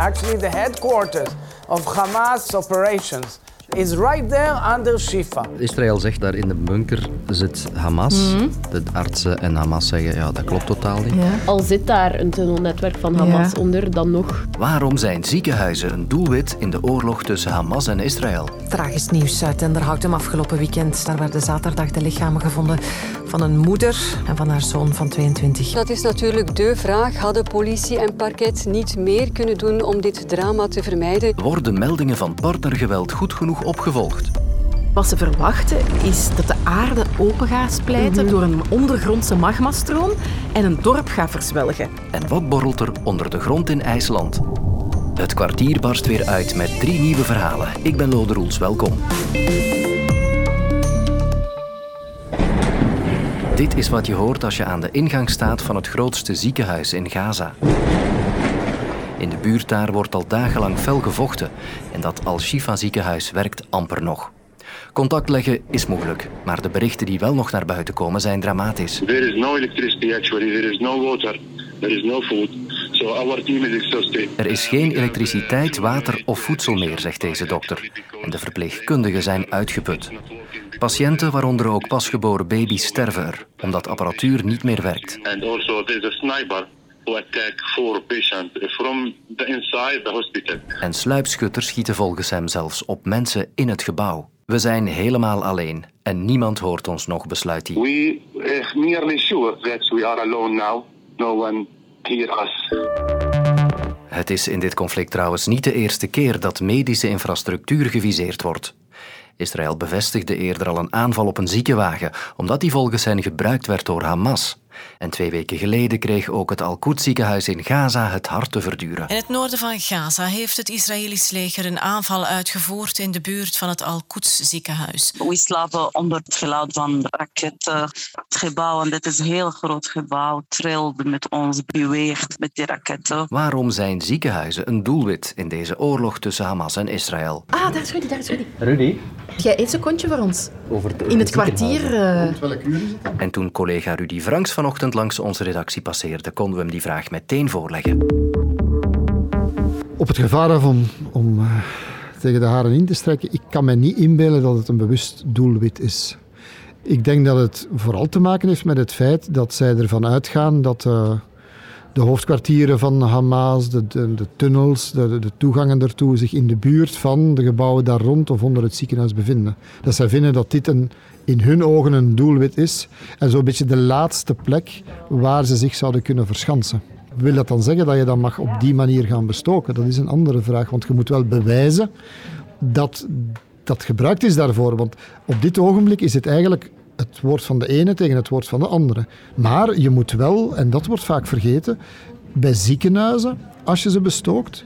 Actually, the headquarters of Hamas operations is right there under Shifa. Israël zegt daar in de bunker zit Hamas. Mhm. De artsen en Hamas zeggen ja, dat klopt totaal niet. Al zit daar een tunnelnetwerk van Hamas Ja. onder, dan nog. Waarom zijn ziekenhuizen een doelwit in de oorlog tussen Hamas en Israël? Tragisch nieuws uit Denderhouten afgelopen weekend. Daar werden zaterdag de lichamen gevonden van een moeder en van haar zoon van 22. Dat is natuurlijk de vraag. Hadden politie en parket niet meer kunnen doen om dit drama te vermijden? Worden meldingen van partnergeweld goed genoeg opgevolgd? Wat ze verwachten is dat de aarde open gaat splijten door een ondergrondse magmastroom en een dorp gaat verzwelgen. En wat borrelt er onder de grond in IJsland? Het kwartier barst weer uit met drie nieuwe verhalen. Ik ben Lode Roels, welkom. Dit is wat je hoort als je aan de ingang staat van het grootste ziekenhuis in Gaza. In de buurt daar wordt al dagenlang fel gevochten en dat Al-Shifa ziekenhuis werkt amper nog. Contact leggen is moeilijk, maar de berichten die wel nog naar buiten komen zijn dramatisch. There is no electricity actually. There is no water. There is no food. So our team is exhausted. Er is geen elektriciteit, water of voedsel meer, zegt deze dokter. En de verpleegkundigen zijn uitgeput. Patiënten, waaronder ook pasgeboren baby's, sterven er, omdat apparatuur niet meer werkt. And also there's a sniper who attacked four patients from the inside the hospital. En sluipschutters schieten volgens hem zelfs op mensen in het gebouw. We zijn helemaal alleen en niemand hoort ons nog, besluit hij. We are nearly sure that we are alone now. No one hear us. Het is in dit conflict trouwens niet de eerste keer dat medische infrastructuur geviseerd wordt. Israël bevestigde eerder al een aanval op een ziekenwagen, omdat die volgens hen gebruikt werd door Hamas. En twee weken geleden kreeg ook het Al-Quds ziekenhuis in Gaza het hart te verduren. In het noorden van Gaza heeft het Israëlisch leger een aanval uitgevoerd in de buurt van het Al-Quds ziekenhuis. We slapen onder het geluid van de raketten. Het gebouw, en dit is een heel groot gebouw, trilde met ons, beweegt met die raketten. Waarom zijn ziekenhuizen een doelwit in deze oorlog tussen Hamas en Israël? Ah, daar is Rudy, daar is Rudy. Rudy? Jij één secondje voor ons. In het kwartier... eh, En toen collega Rudy Franks vanochtend langs onze redactie passeerde, konden we hem die vraag meteen voorleggen. Op het gevaar af om, om eh, tegen de haren in te strekken, ik kan me niet inbeelden dat het een bewust doelwit is. Ik denk dat het vooral te maken heeft met het feit dat zij ervan uitgaan dat eh, de hoofdkwartieren van Hamas, de, de, tunnels, de, de- toegangen ertoe zich in de buurt van de gebouwen daar rond of onder het ziekenhuis bevinden. Dat zij vinden dat dit een, in hun ogen een doelwit is en zo'n beetje de laatste plek waar ze zich zouden kunnen verschansen. Wil dat dan zeggen dat je dan mag op die manier gaan bestoken? Dat is een andere vraag, want je moet wel bewijzen dat dat gebruikt is daarvoor. Want op dit ogenblik is het eigenlijk het woord van de ene tegen het woord van de andere. Maar je moet wel, en dat wordt vaak vergeten, bij ziekenhuizen, als je ze bestookt,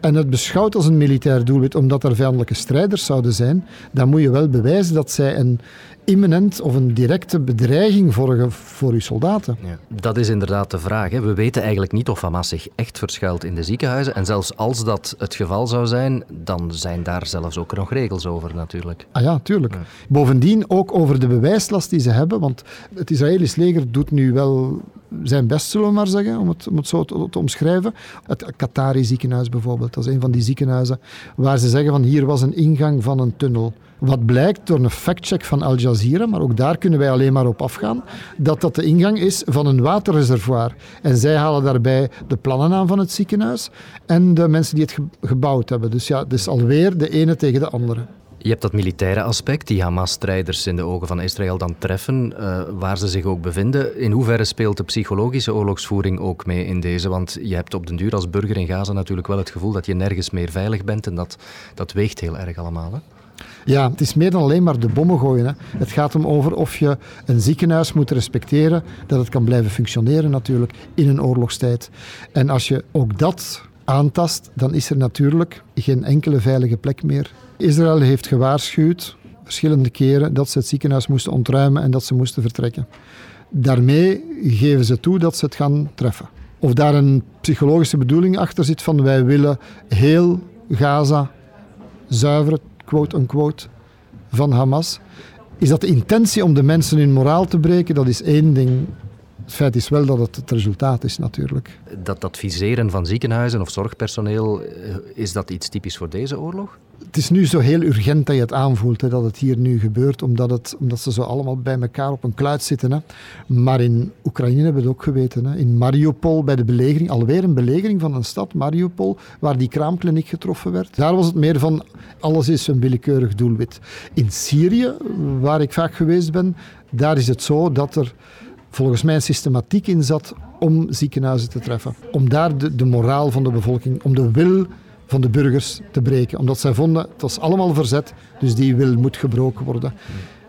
en het beschouwt als een militair doelwit omdat er vijandelijke strijders zouden zijn, dan moet je wel bewijzen dat zij een imminent of een directe bedreiging voor je soldaten. Dat is inderdaad de vraag. Hè. We weten eigenlijk niet of Hamas zich echt verschuilt in de ziekenhuizen. En zelfs als dat het geval zou zijn, dan zijn daar zelfs ook nog regels over natuurlijk. Ah ja, tuurlijk. Bovendien ook over de bewijslast die ze hebben, want het Israëlisch leger doet nu wel zijn best, zullen we maar zeggen, om het, om het zo te, te omschrijven. Het Qatari ziekenhuis bijvoorbeeld, dat is een van die ziekenhuizen waar ze zeggen van hier was een ingang van een tunnel. Wat blijkt door een factcheck van Al Jazeera, maar ook daar kunnen wij alleen maar op afgaan, dat dat de ingang is van een waterreservoir. En zij halen daarbij de plannen aan van het ziekenhuis en de mensen die het ge- gebouwd hebben. Dus ja, het is alweer de ene tegen de andere. Je hebt dat militaire aspect, die Hamas-strijders in de ogen van Israël dan treffen, eh, waar ze zich ook bevinden. In hoeverre speelt de psychologische oorlogsvoering ook mee in deze? Want je hebt op den duur als burger in Gaza natuurlijk wel het gevoel dat je nergens meer veilig bent en dat, dat weegt heel erg allemaal. Ja, het is meer dan alleen maar de bommen gooien. Hè. Het gaat om over of je een ziekenhuis moet respecteren, dat het kan blijven functioneren natuurlijk in een oorlogstijd. En als je ook dat aantast, dan is er natuurlijk geen enkele veilige plek meer. Israël heeft gewaarschuwd, verschillende keren, dat ze het ziekenhuis moesten ontruimen en dat ze moesten vertrekken. Daarmee geven ze toe dat ze het gaan treffen. Of daar een psychologische bedoeling achter zit van wij willen heel Gaza zuiveren, quote-unquote, van Hamas. Is dat de intentie om de mensen hun moraal te breken? Dat is één ding. Het feit is wel dat het het resultaat is natuurlijk. Dat adviseren van ziekenhuizen of zorgpersoneel, eh, is dat iets typisch voor deze oorlog? Het is nu zo heel urgent dat je het aanvoelt, hè, dat het hier nu gebeurt, omdat, het, omdat ze zo allemaal bij elkaar op een kluit zitten. Hè. Maar in Oekraïne hebben we het ook geweten. Hè. In Mariupol, bij de belegering, alweer een belegering van een stad, Mariupol, waar die kraamkliniek getroffen werd. Daar was het meer van, alles is een willekeurig doelwit. In Syrië, waar ik vaak geweest ben, daar is het zo dat er volgens mij systematiek in zat om ziekenhuizen te treffen. Om daar de, de moraal van de bevolking, om de wil van de burgers te breken. Omdat zij vonden, het was allemaal verzet, dus die wil moet gebroken worden.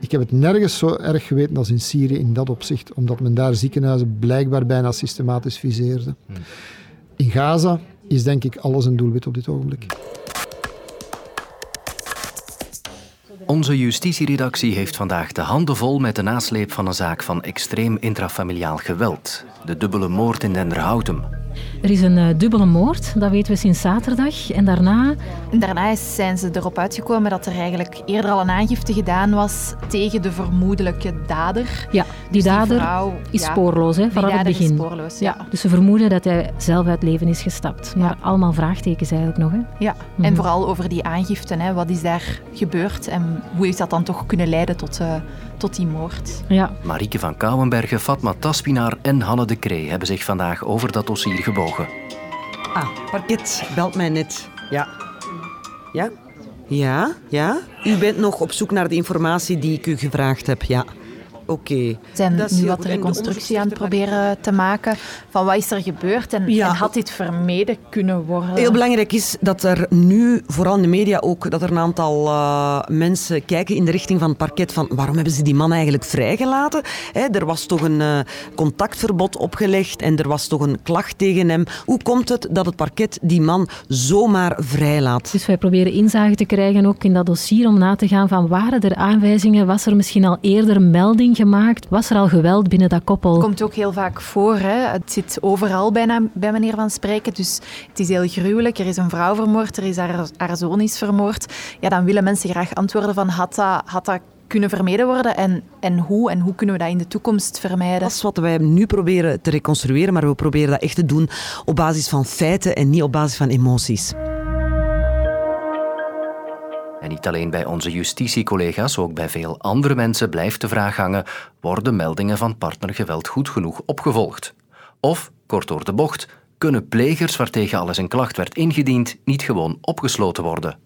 Ik heb het nergens zo erg geweten als in Syrië in dat opzicht, omdat men daar ziekenhuizen blijkbaar bijna systematisch viseerde. In Gaza is denk ik alles een doelwit op dit ogenblik. Onze justitieredactie heeft vandaag de handen vol met de nasleep van een zaak van extreem intrafamiliaal geweld. De dubbele moord in Denderhoutem. Er is een uh, dubbele moord, dat weten we sinds zaterdag. En daarna... Daarna zijn ze erop uitgekomen dat er eigenlijk eerder al een aangifte gedaan was tegen de vermoedelijke dader. Ja, die dus dader is spoorloos hè, vanaf het begin. Spoorloos, ja. ja. Dus ze vermoeden dat hij zelf uit leven is gestapt. Maar allemaal vraagtekens eigenlijk nog. Hè. Ja, en mhm. vooral over die aangifte. Hè. Wat is daar gebeurd en hoe heeft dat dan toch kunnen leiden tot... Uh, tot die moord. Ja. Marieke van Kouwenbergen, Fatma Taspinaar en Hanne de Cree hebben zich vandaag over dat dossier gebogen. Ah, parket belt mij net. Ja. Ja? Ja, ja. U bent nog op zoek naar de informatie die ik u gevraagd heb, ja. Oké. Zijn nu wat reconstructie aan het proberen te maken van wat is er gebeurd en, en, had dit vermeden kunnen worden? Heel belangrijk is dat er nu, vooral in de media ook, dat er een aantal uh, mensen kijken in de richting van het parket van waarom hebben ze die man eigenlijk vrijgelaten? He, er was toch een uh, contactverbod opgelegd en er was toch een klacht tegen hem. Hoe komt het dat het parket die man zomaar vrijlaat? Dus wij proberen inzage te krijgen ook in dat dossier om na te gaan van waren er aanwijzingen, was er misschien al eerder melding Was er al geweld binnen dat koppel? Het komt ook heel vaak voor. Hè. Het zit overal bijna bij meneer Van Spreken. Dus het is heel gruwelijk. Er is een vrouw vermoord, er is haar, haar zoon is vermoord. Ja, dan willen mensen graag antwoorden van had dat, had dat kunnen vermeden worden en, en hoe? En hoe kunnen we dat in de toekomst vermijden? Dat is wat wij nu proberen te reconstrueren, maar we proberen dat echt te doen op basis van feiten en niet op basis van emoties. En niet alleen bij onze justitiecollega's, ook bij veel andere mensen blijft de vraag hangen: worden meldingen van partnergeweld goed genoeg opgevolgd? Of, kort door de bocht, kunnen plegers waartegen alles een klacht werd ingediend niet gewoon opgesloten worden?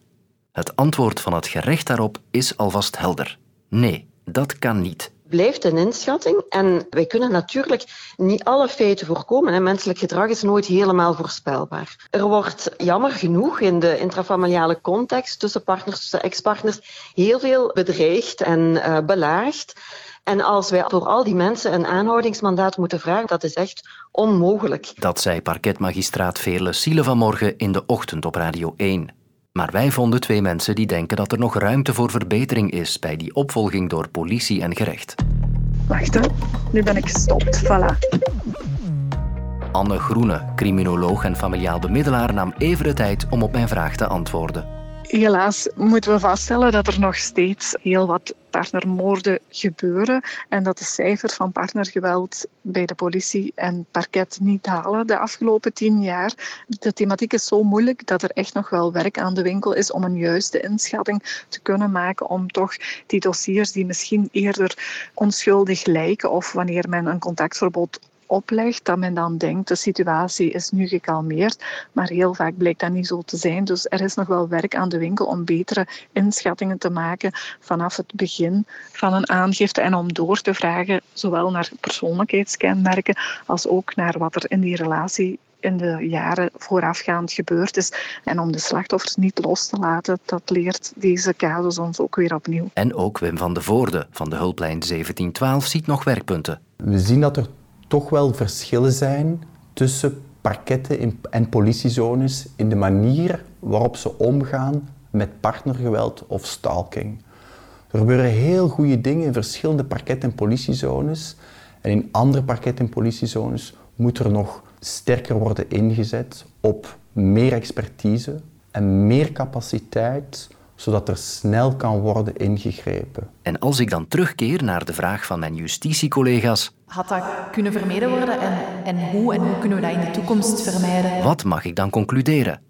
Het antwoord van het gerecht daarop is alvast helder. Nee, dat kan niet blijft een inschatting en wij kunnen natuurlijk niet alle feiten voorkomen. Menselijk gedrag is nooit helemaal voorspelbaar. Er wordt jammer genoeg in de intrafamiliale context tussen partners, tussen ex-partners, heel veel bedreigd en uh, belaagd. En als wij voor al die mensen een aanhoudingsmandaat moeten vragen, dat is echt onmogelijk. Dat zei parketmagistraat Veerle Siele vanmorgen in de ochtend op Radio 1. Maar wij vonden twee mensen die denken dat er nog ruimte voor verbetering is bij die opvolging door politie en gerecht. Wacht, hè. nu ben ik gestopt. Voilà. Anne Groene, criminoloog en familiaal bemiddelaar, nam even de tijd om op mijn vraag te antwoorden. Helaas moeten we vaststellen dat er nog steeds heel wat partnermoorden gebeuren en dat de cijfers van partnergeweld bij de politie en parket niet halen de afgelopen tien jaar. De thematiek is zo moeilijk dat er echt nog wel werk aan de winkel is om een juiste inschatting te kunnen maken om toch die dossiers die misschien eerder onschuldig lijken of wanneer men een contactverbod oplegt, dat men dan denkt de situatie is nu gekalmeerd. Maar heel vaak blijkt dat niet zo te zijn. Dus er is nog wel werk aan de winkel om betere inschattingen te maken vanaf het begin van een aangifte en om door te vragen zowel naar persoonlijkheidskenmerken als ook naar wat er in die relatie in de jaren voorafgaand gebeurd is. En om de slachtoffers niet los te laten, dat leert deze casus ons ook weer opnieuw. En ook Wim van de Voorde van de hulplijn 1712 ziet nog werkpunten. We zien dat er toch wel verschillen zijn tussen parketten en politiezones in de manier waarop ze omgaan met partnergeweld of stalking. Er gebeuren heel goede dingen in verschillende parketten en politiezones. En in andere parketten en politiezones moet er nog sterker worden ingezet op meer expertise en meer capaciteit zodat er snel kan worden ingegrepen. En als ik dan terugkeer naar de vraag van mijn justitiecollega's. Had dat kunnen vermeden worden en, en hoe en hoe kunnen we dat in de toekomst vermijden? Wat mag ik dan concluderen?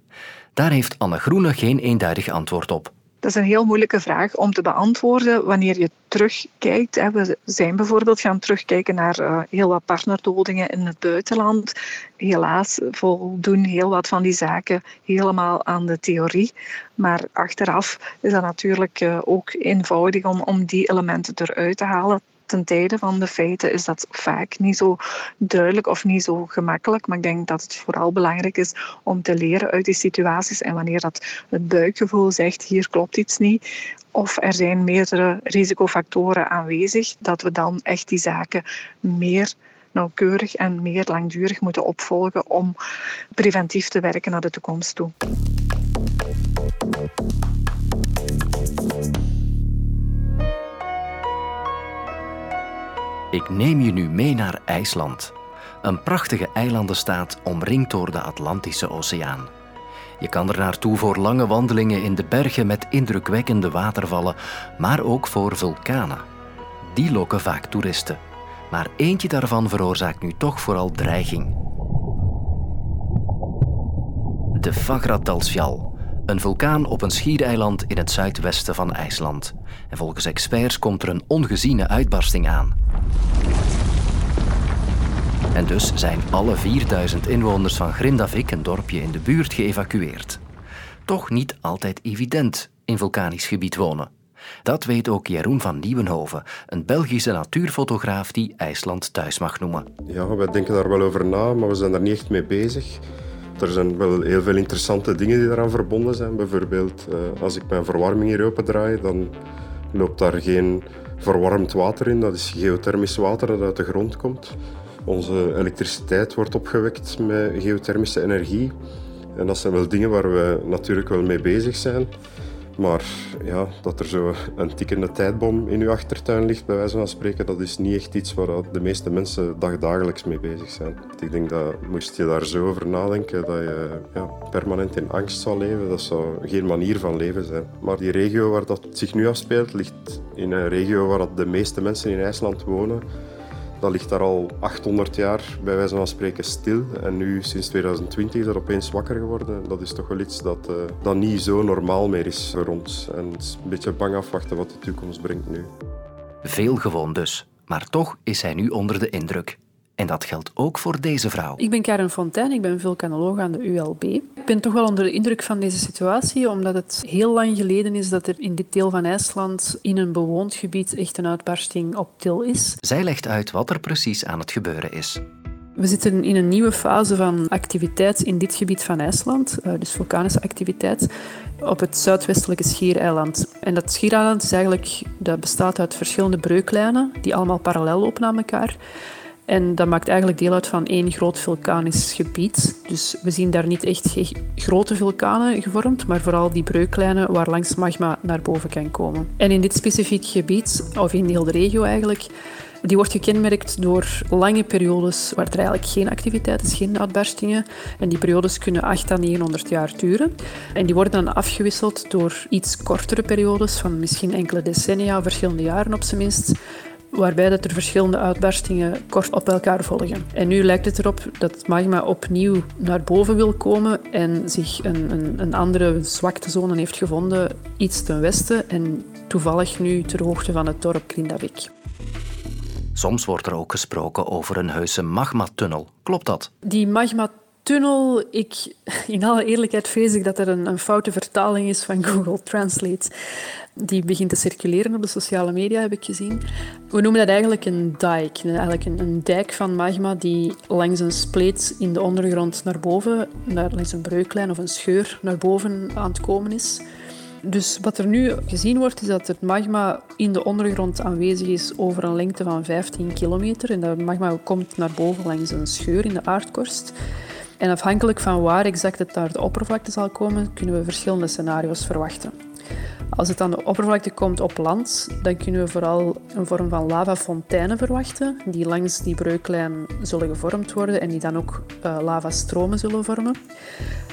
Daar heeft Anne Groene geen eenduidig antwoord op. Dat is een heel moeilijke vraag om te beantwoorden wanneer je terugkijkt. We zijn bijvoorbeeld gaan terugkijken naar eh, heel wat partnerdodingen in het buitenland. Helaas voldoen heel wat van die zaken helemaal aan de theorie. Maar achteraf is dat natuurlijk eh, ook eenvoudig om, om die elementen eruit te halen ten tijde van de feiten is dat vaak niet zo duidelijk of niet zo gemakkelijk. Maar ik denk dat het vooral belangrijk is om te leren uit die situaties. En wanneer dat het buikgevoel zegt, hier klopt iets niet, of er zijn meerdere risicofactoren aanwezig, dat we dan echt die zaken meer nauwkeurig en meer langdurig moeten opvolgen om preventief te werken naar de toekomst toe. Neem je nu mee naar IJsland. Een prachtige eilandenstaat omringd door de Atlantische Oceaan. Je kan er naartoe voor lange wandelingen in de bergen met indrukwekkende watervallen, maar ook voor vulkanen. Die lokken vaak toeristen. Maar eentje daarvan veroorzaakt nu toch vooral dreiging. De Fagradalsfjall, een vulkaan op een schiereiland in het zuidwesten van IJsland. En volgens experts komt er een ongeziene uitbarsting aan. En dus zijn alle 4000 inwoners van Grindavik, een dorpje in de buurt, geëvacueerd. Toch niet altijd evident in vulkanisch gebied wonen. Dat weet ook Jeroen van Nieuwenhoven, een Belgische natuurfotograaf die IJsland thuis mag noemen. Ja, wij denken daar wel over na, maar we zijn daar niet echt mee bezig. Er zijn wel heel veel interessante dingen die daaraan verbonden zijn. Bijvoorbeeld, eh, als ik mijn verwarming hier opendraai, dan loopt daar geen verwarmd water in. Dat is geothermisch water dat uit de grond komt. Onze elektriciteit wordt opgewekt met geothermische energie. En dat zijn wel dingen waar we natuurlijk wel mee bezig zijn. Maar ja, dat er zo een tikkende tijdbom in uw achtertuin ligt, bij wijze van spreken, dat is niet echt iets waar de meeste mensen dagdagelijks mee bezig zijn. Ik denk dat moest je daar zo over nadenken, dat je ja, permanent in angst zou leven, dat zou geen manier van leven zijn. Maar die regio waar dat zich nu afspeelt, ligt in een regio waar de meeste mensen in IJsland wonen. Dat ligt daar al 800 jaar bij wijze van spreken stil. En nu, sinds 2020, is dat opeens wakker geworden. Dat is toch wel iets dat, uh, dat niet zo normaal meer is voor ons. En het is een beetje bang afwachten wat de toekomst brengt nu. Veel gewoon dus. Maar toch is hij nu onder de indruk. En dat geldt ook voor deze vrouw. Ik ben Karen Fontijn, ik ben vulkanoloog aan de ULB. Ik ben toch wel onder de indruk van deze situatie, omdat het heel lang geleden is dat er in dit deel van IJsland in een bewoond gebied echt een uitbarsting op til is. Zij legt uit wat er precies aan het gebeuren is. We zitten in een nieuwe fase van activiteit in dit gebied van IJsland, eh, dus vulkanische activiteit, op het zuidwestelijke schiereiland. En dat schiereiland is eigenlijk, dat bestaat uit verschillende breuklijnen die allemaal parallel lopen aan elkaar. En dat maakt eigenlijk deel uit van één groot vulkanisch gebied. Dus we zien daar niet echt grote vulkanen gevormd, maar vooral die breuklijnen waar langs magma naar boven kan komen. En in dit specifiek gebied, of in heel de regio eigenlijk, die wordt gekenmerkt door lange periodes waar er eigenlijk geen activiteit is, geen uitbarstingen. En die periodes kunnen 8 à 900 jaar duren. En die worden dan afgewisseld door iets kortere periodes van misschien enkele decennia, verschillende jaren op zijn minst waarbij dat er verschillende uitbarstingen kort op elkaar volgen. En nu lijkt het erop dat het magma opnieuw naar boven wil komen en zich een, een, een andere zwaktezone heeft gevonden, iets ten westen en toevallig nu ter hoogte van het dorp Grindavik. Soms wordt er ook gesproken over een heuse magmatunnel. Klopt dat? Die magmatunnel, ik, in alle eerlijkheid vrees ik dat er een, een foute vertaling is van Google Translate die begint te circuleren op de sociale media, heb ik gezien. We noemen dat eigenlijk een dike, eigenlijk een, een dijk van magma die langs een spleet in de ondergrond naar boven, naar, langs een breuklijn of een scheur naar boven aan het komen is. Dus wat er nu gezien wordt, is dat het magma in de ondergrond aanwezig is over een lengte van 15 kilometer. En dat magma komt naar boven langs een scheur in de aardkorst. En afhankelijk van waar exact het naar de oppervlakte zal komen, kunnen we verschillende scenario's verwachten. Als het aan de oppervlakte komt op land, dan kunnen we vooral een vorm van lavafonteinen verwachten, die langs die breuklijn zullen gevormd worden en die dan ook uh, lavastromen zullen vormen.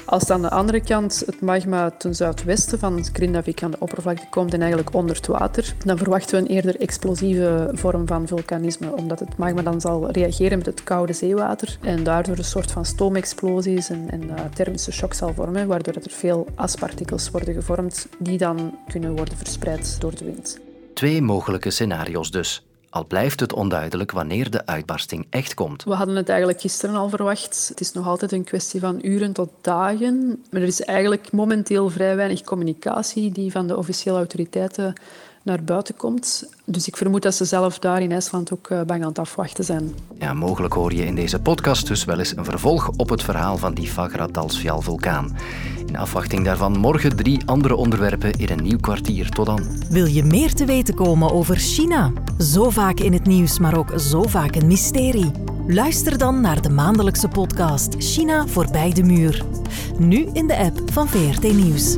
Als aan de andere kant het magma ten zuidwesten van Grindavik aan de oppervlakte komt en eigenlijk onder het water, dan verwachten we een eerder explosieve vorm van vulkanisme, omdat het magma dan zal reageren met het koude zeewater en daardoor een soort van stoomexplosies en, en uh, thermische shock zal vormen, waardoor er veel aspartikels worden gevormd die dan kunnen worden verspreid door de wind. Twee mogelijke scenario's dus. Al blijft het onduidelijk wanneer de uitbarsting echt komt. We hadden het eigenlijk gisteren al verwacht. Het is nog altijd een kwestie van uren tot dagen. Maar er is eigenlijk momenteel vrij weinig communicatie die van de officiële autoriteiten naar buiten komt. Dus ik vermoed dat ze zelf daar in IJsland ook eh, bang aan het afwachten zijn. Ja, mogelijk hoor je in deze podcast dus wel eens een vervolg op het verhaal van die Fagradalsfjall-vulkaan. In afwachting daarvan morgen drie andere onderwerpen in een nieuw kwartier. Tot dan. Wil je meer te weten komen over China? Zo vaak in het nieuws, maar ook zo vaak een mysterie. Luister dan naar de maandelijkse podcast China voorbij de muur. Nu in de app van VRT Nieuws.